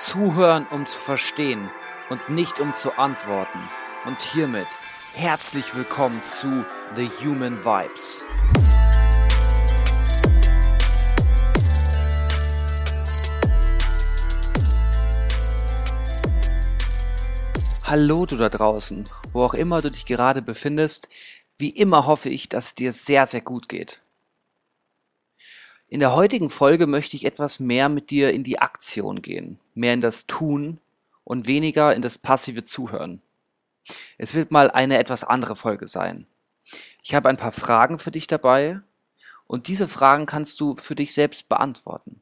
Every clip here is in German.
Zuhören, um zu verstehen und nicht um zu antworten. Und hiermit herzlich willkommen zu The Human Vibes. Hallo du da draußen, wo auch immer du dich gerade befindest. Wie immer hoffe ich, dass es dir sehr, sehr gut geht. In der heutigen Folge möchte ich etwas mehr mit dir in die Aktion gehen, mehr in das Tun und weniger in das passive Zuhören. Es wird mal eine etwas andere Folge sein. Ich habe ein paar Fragen für dich dabei und diese Fragen kannst du für dich selbst beantworten.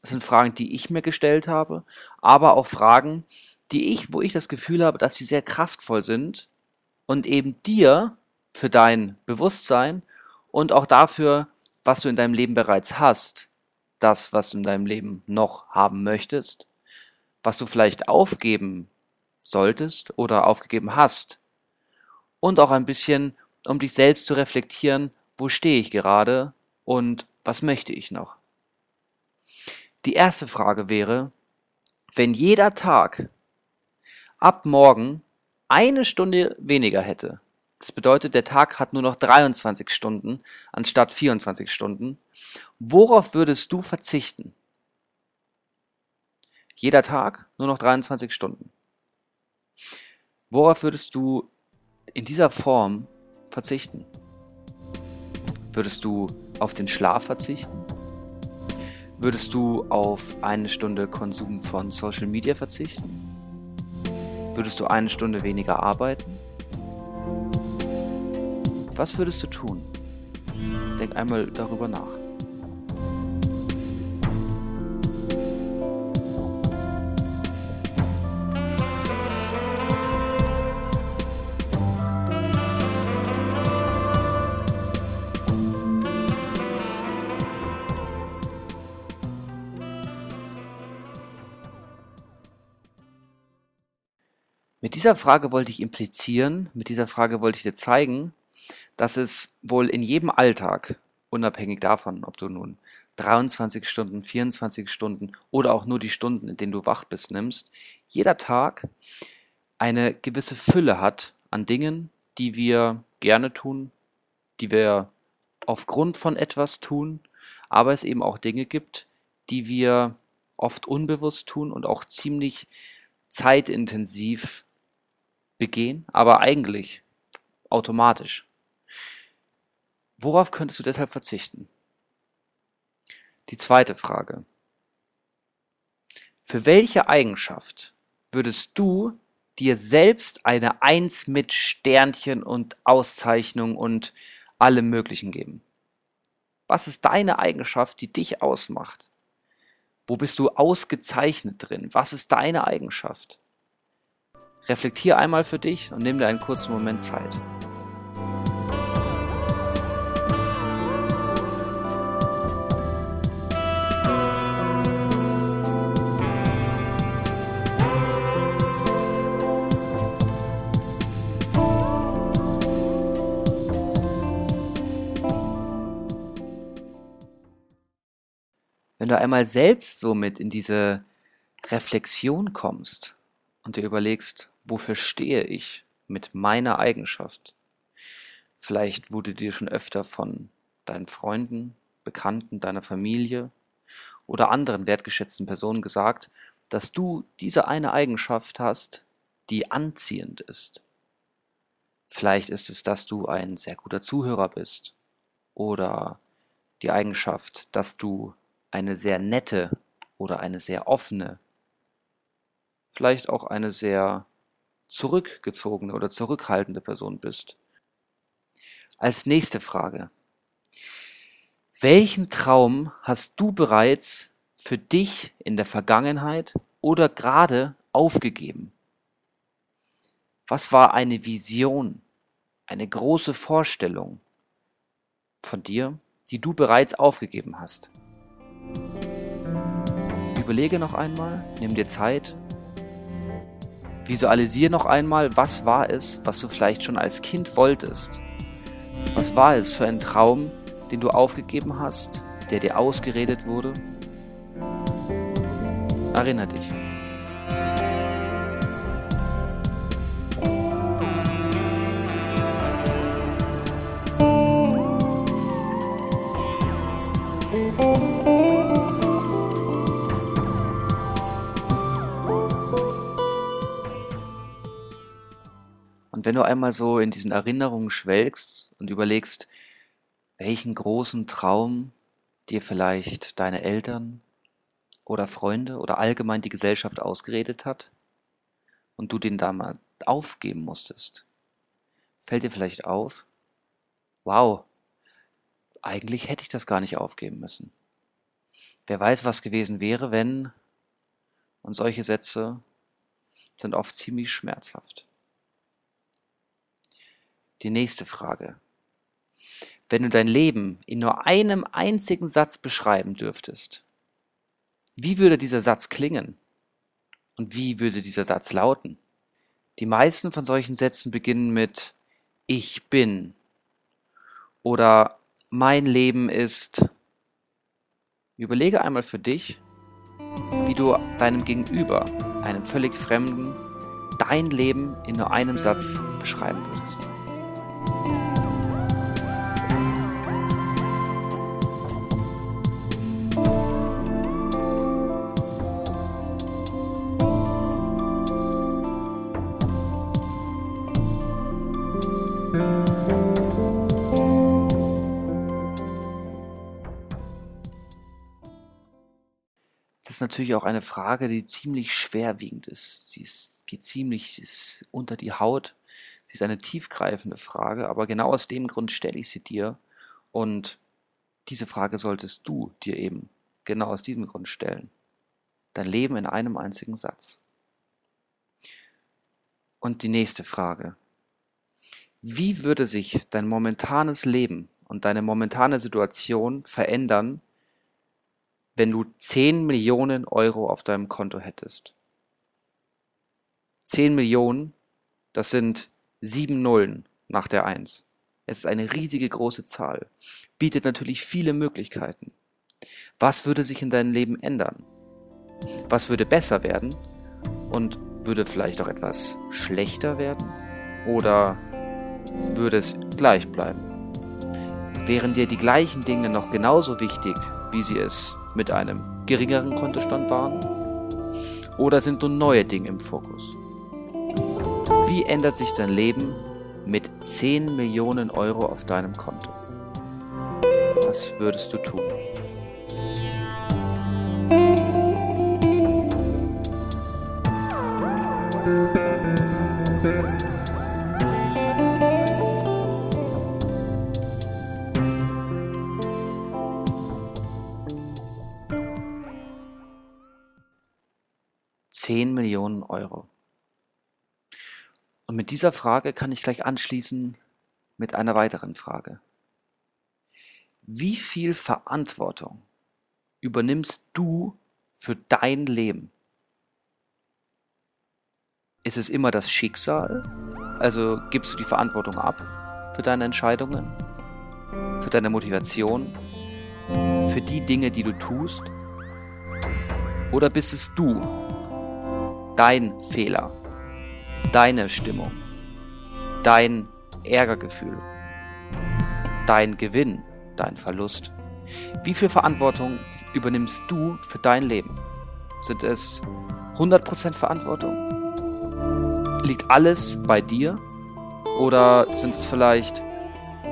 Das sind Fragen, die ich mir gestellt habe, aber auch Fragen, die ich, wo ich das Gefühl habe, dass sie sehr kraftvoll sind und eben dir für dein Bewusstsein und auch dafür, was du in deinem Leben bereits hast, das, was du in deinem Leben noch haben möchtest, was du vielleicht aufgeben solltest oder aufgegeben hast. Und auch ein bisschen, um dich selbst zu reflektieren, wo stehe ich gerade und was möchte ich noch. Die erste Frage wäre, wenn jeder Tag ab morgen eine Stunde weniger hätte, das bedeutet, der Tag hat nur noch 23 Stunden anstatt 24 Stunden. Worauf würdest du verzichten? Jeder Tag nur noch 23 Stunden. Worauf würdest du in dieser Form verzichten? Würdest du auf den Schlaf verzichten? Würdest du auf eine Stunde Konsum von Social Media verzichten? Würdest du eine Stunde weniger arbeiten? Was würdest du tun? Denk einmal darüber nach. Mit dieser Frage wollte ich implizieren, mit dieser Frage wollte ich dir zeigen, dass es wohl in jedem Alltag, unabhängig davon, ob du nun 23 Stunden, 24 Stunden oder auch nur die Stunden, in denen du wach bist, nimmst, jeder Tag eine gewisse Fülle hat an Dingen, die wir gerne tun, die wir aufgrund von etwas tun, aber es eben auch Dinge gibt, die wir oft unbewusst tun und auch ziemlich zeitintensiv begehen, aber eigentlich automatisch. Worauf könntest du deshalb verzichten? Die zweite Frage. Für welche Eigenschaft würdest du dir selbst eine Eins mit Sternchen und Auszeichnung und allem Möglichen geben? Was ist deine Eigenschaft, die dich ausmacht? Wo bist du ausgezeichnet drin? Was ist deine Eigenschaft? Reflektier einmal für dich und nimm dir einen kurzen Moment Zeit. Du einmal selbst so mit in diese Reflexion kommst und dir überlegst, wofür stehe ich mit meiner Eigenschaft? Vielleicht wurde dir schon öfter von deinen Freunden, Bekannten, deiner Familie oder anderen wertgeschätzten Personen gesagt, dass du diese eine Eigenschaft hast, die anziehend ist. Vielleicht ist es, dass du ein sehr guter Zuhörer bist oder die Eigenschaft, dass du eine sehr nette oder eine sehr offene, vielleicht auch eine sehr zurückgezogene oder zurückhaltende Person bist. Als nächste Frage. Welchen Traum hast du bereits für dich in der Vergangenheit oder gerade aufgegeben? Was war eine Vision, eine große Vorstellung von dir, die du bereits aufgegeben hast? Überlege noch einmal, nimm dir Zeit. Visualisiere noch einmal, was war es, was du vielleicht schon als Kind wolltest. Was war es für ein Traum, den du aufgegeben hast, der dir ausgeredet wurde? Erinner dich. Und wenn du einmal so in diesen Erinnerungen schwelgst und überlegst, welchen großen Traum dir vielleicht deine Eltern oder Freunde oder allgemein die Gesellschaft ausgeredet hat und du den da mal aufgeben musstest, fällt dir vielleicht auf, wow, eigentlich hätte ich das gar nicht aufgeben müssen. Wer weiß, was gewesen wäre, wenn, und solche Sätze sind oft ziemlich schmerzhaft. Die nächste Frage. Wenn du dein Leben in nur einem einzigen Satz beschreiben dürftest, wie würde dieser Satz klingen? Und wie würde dieser Satz lauten? Die meisten von solchen Sätzen beginnen mit Ich bin oder Mein Leben ist. Überlege einmal für dich, wie du deinem Gegenüber, einem völlig Fremden, dein Leben in nur einem Satz beschreiben würdest. Das ist natürlich auch eine Frage, die ziemlich schwerwiegend ist. Sie ist, geht ziemlich ist unter die Haut. Sie ist eine tiefgreifende Frage, aber genau aus dem Grund stelle ich sie dir. Und diese Frage solltest du dir eben genau aus diesem Grund stellen. Dein Leben in einem einzigen Satz. Und die nächste Frage. Wie würde sich dein momentanes Leben und deine momentane Situation verändern, wenn du 10 Millionen Euro auf deinem Konto hättest? 10 Millionen, das sind sieben Nullen nach der Eins. Es ist eine riesige große Zahl, bietet natürlich viele Möglichkeiten. Was würde sich in deinem Leben ändern? Was würde besser werden? Und würde vielleicht auch etwas schlechter werden? Oder würde es gleich bleiben. Wären dir die gleichen Dinge noch genauso wichtig, wie sie es mit einem geringeren Kontostand waren? Oder sind nun neue Dinge im Fokus? Wie ändert sich dein Leben mit 10 Millionen Euro auf deinem Konto? Was würdest du tun? Zehn Millionen Euro. Und mit dieser Frage kann ich gleich anschließen mit einer weiteren Frage. Wie viel Verantwortung übernimmst du für dein Leben? Ist es immer das Schicksal? Also gibst du die Verantwortung ab für deine Entscheidungen, für deine Motivation, für die Dinge, die du tust? Oder bist es du, dein Fehler, deine Stimmung, dein Ärgergefühl, dein Gewinn, dein Verlust? Wie viel Verantwortung übernimmst du für dein Leben? Sind es 100% Verantwortung? liegt alles bei dir? Oder sind es vielleicht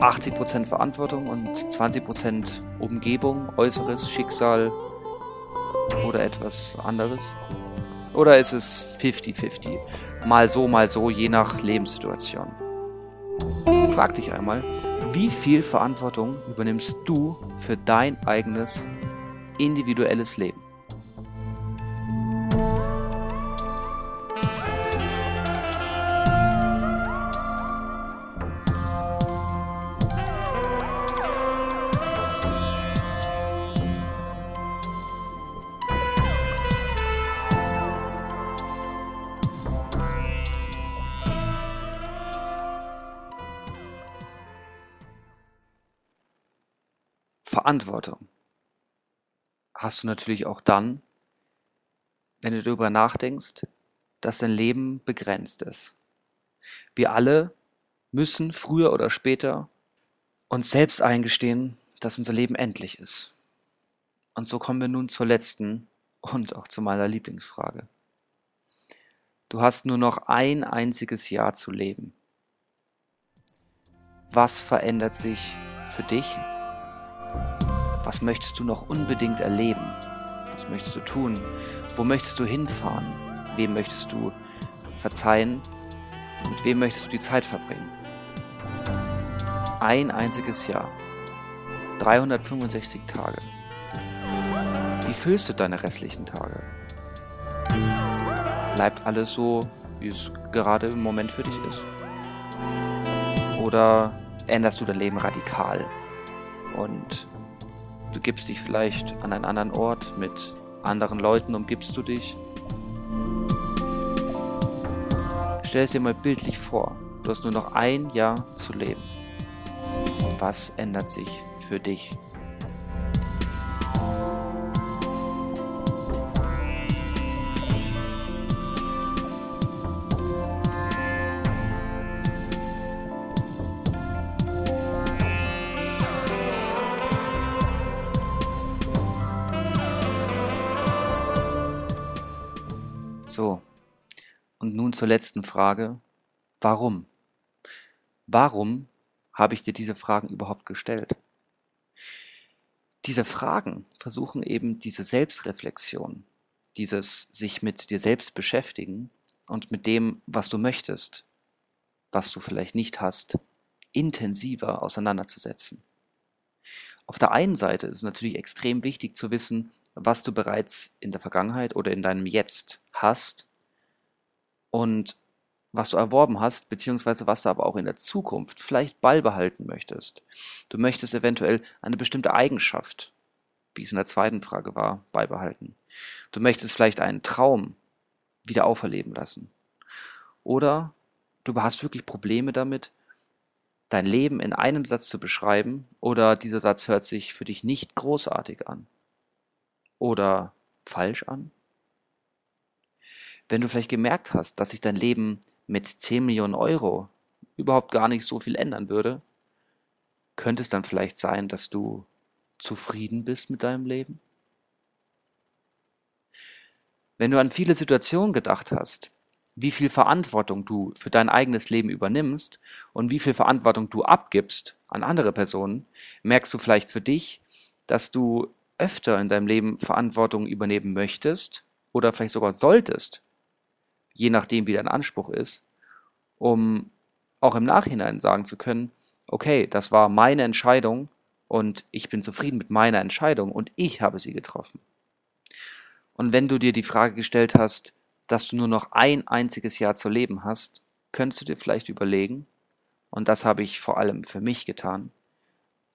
80% Verantwortung und 20% Umgebung, Äußeres, Schicksal oder etwas anderes? Oder ist es 50-50? Mal so, mal so, je nach Lebenssituation. Frag dich einmal, wie viel Verantwortung übernimmst du für dein eigenes individuelles Leben? Verantwortung hast du natürlich auch dann, wenn du darüber nachdenkst, dass dein Leben begrenzt ist. Wir alle müssen früher oder später uns selbst eingestehen, dass unser Leben endlich ist. Und so kommen wir nun zur letzten und auch zu meiner Lieblingsfrage. Du hast nur noch ein einziges Jahr zu leben. Was verändert sich für dich? Was möchtest du noch unbedingt erleben? Was möchtest du tun? Wo möchtest du hinfahren? Wem möchtest du verzeihen? Mit wem möchtest du die Zeit verbringen? Ein einziges Jahr. 365 Tage. Wie füllst du deine restlichen Tage? Bleibt alles so, wie es gerade im Moment für dich ist? Oder änderst du dein Leben radikal und du gibst dich vielleicht an einen anderen Ort mit anderen Leuten, umgibst du dich? Stell es dir mal bildlich vor, du hast nur noch ein Jahr zu leben. Was ändert sich für dich? So, und nun zur letzten Frage. Warum? Warum habe ich dir diese Fragen überhaupt gestellt? Diese Fragen versuchen eben diese Selbstreflexion, dieses sich mit dir selbst beschäftigen und mit dem, was du möchtest, was du vielleicht nicht hast, intensiver auseinanderzusetzen. Auf der einen Seite ist es natürlich extrem wichtig zu wissen, was du bereits in der Vergangenheit oder in deinem Jetzt hast und was du erworben hast, beziehungsweise was du aber auch in der Zukunft vielleicht beibehalten möchtest. Du möchtest eventuell eine bestimmte Eigenschaft, wie es in der zweiten Frage war, beibehalten. Du möchtest vielleicht einen Traum wieder auferleben lassen. Oder du hast wirklich Probleme damit, dein Leben in einem Satz zu beschreiben, oder dieser Satz hört sich für dich nicht großartig an oder falsch an? Wenn du vielleicht gemerkt hast, dass sich dein Leben mit 10 Millionen Euro überhaupt gar nicht so viel ändern würde, könnte es dann vielleicht sein, dass du zufrieden bist mit deinem Leben? Wenn du an viele Situationen gedacht hast, wie viel Verantwortung du für dein eigenes Leben übernimmst und wie viel Verantwortung du abgibst an andere Personen, merkst du vielleicht für dich, dass du öfter in deinem Leben Verantwortung übernehmen möchtest oder vielleicht sogar solltest, je nachdem, wie dein Anspruch ist, um auch im Nachhinein sagen zu können, okay, das war meine Entscheidung und ich bin zufrieden mit meiner Entscheidung und ich habe sie getroffen. Und wenn du dir die Frage gestellt hast, dass du nur noch ein einziges Jahr zu leben hast, könntest du dir vielleicht überlegen, und das habe ich vor allem für mich getan,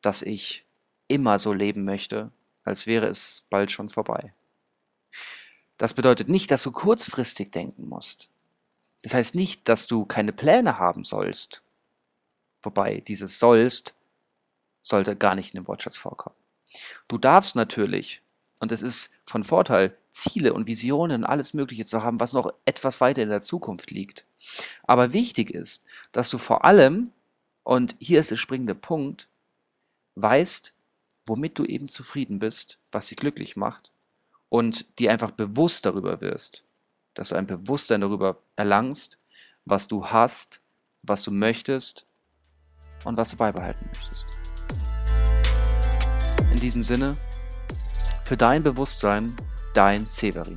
dass ich immer so leben möchte, als wäre es bald schon vorbei. Das bedeutet nicht, dass du kurzfristig denken musst. Das heißt nicht, dass du keine Pläne haben sollst. Wobei dieses sollst sollte gar nicht in dem Wortschatz vorkommen. Du darfst natürlich, und es ist von Vorteil, Ziele und Visionen und alles Mögliche zu haben, was noch etwas weiter in der Zukunft liegt. Aber wichtig ist, dass du vor allem, und hier ist der springende Punkt, weißt, womit du eben zufrieden bist, was dich glücklich macht und dir einfach bewusst darüber wirst, dass du ein Bewusstsein darüber erlangst, was du hast, was du möchtest und was du beibehalten möchtest. In diesem Sinne, für dein Bewusstsein, dein Severin.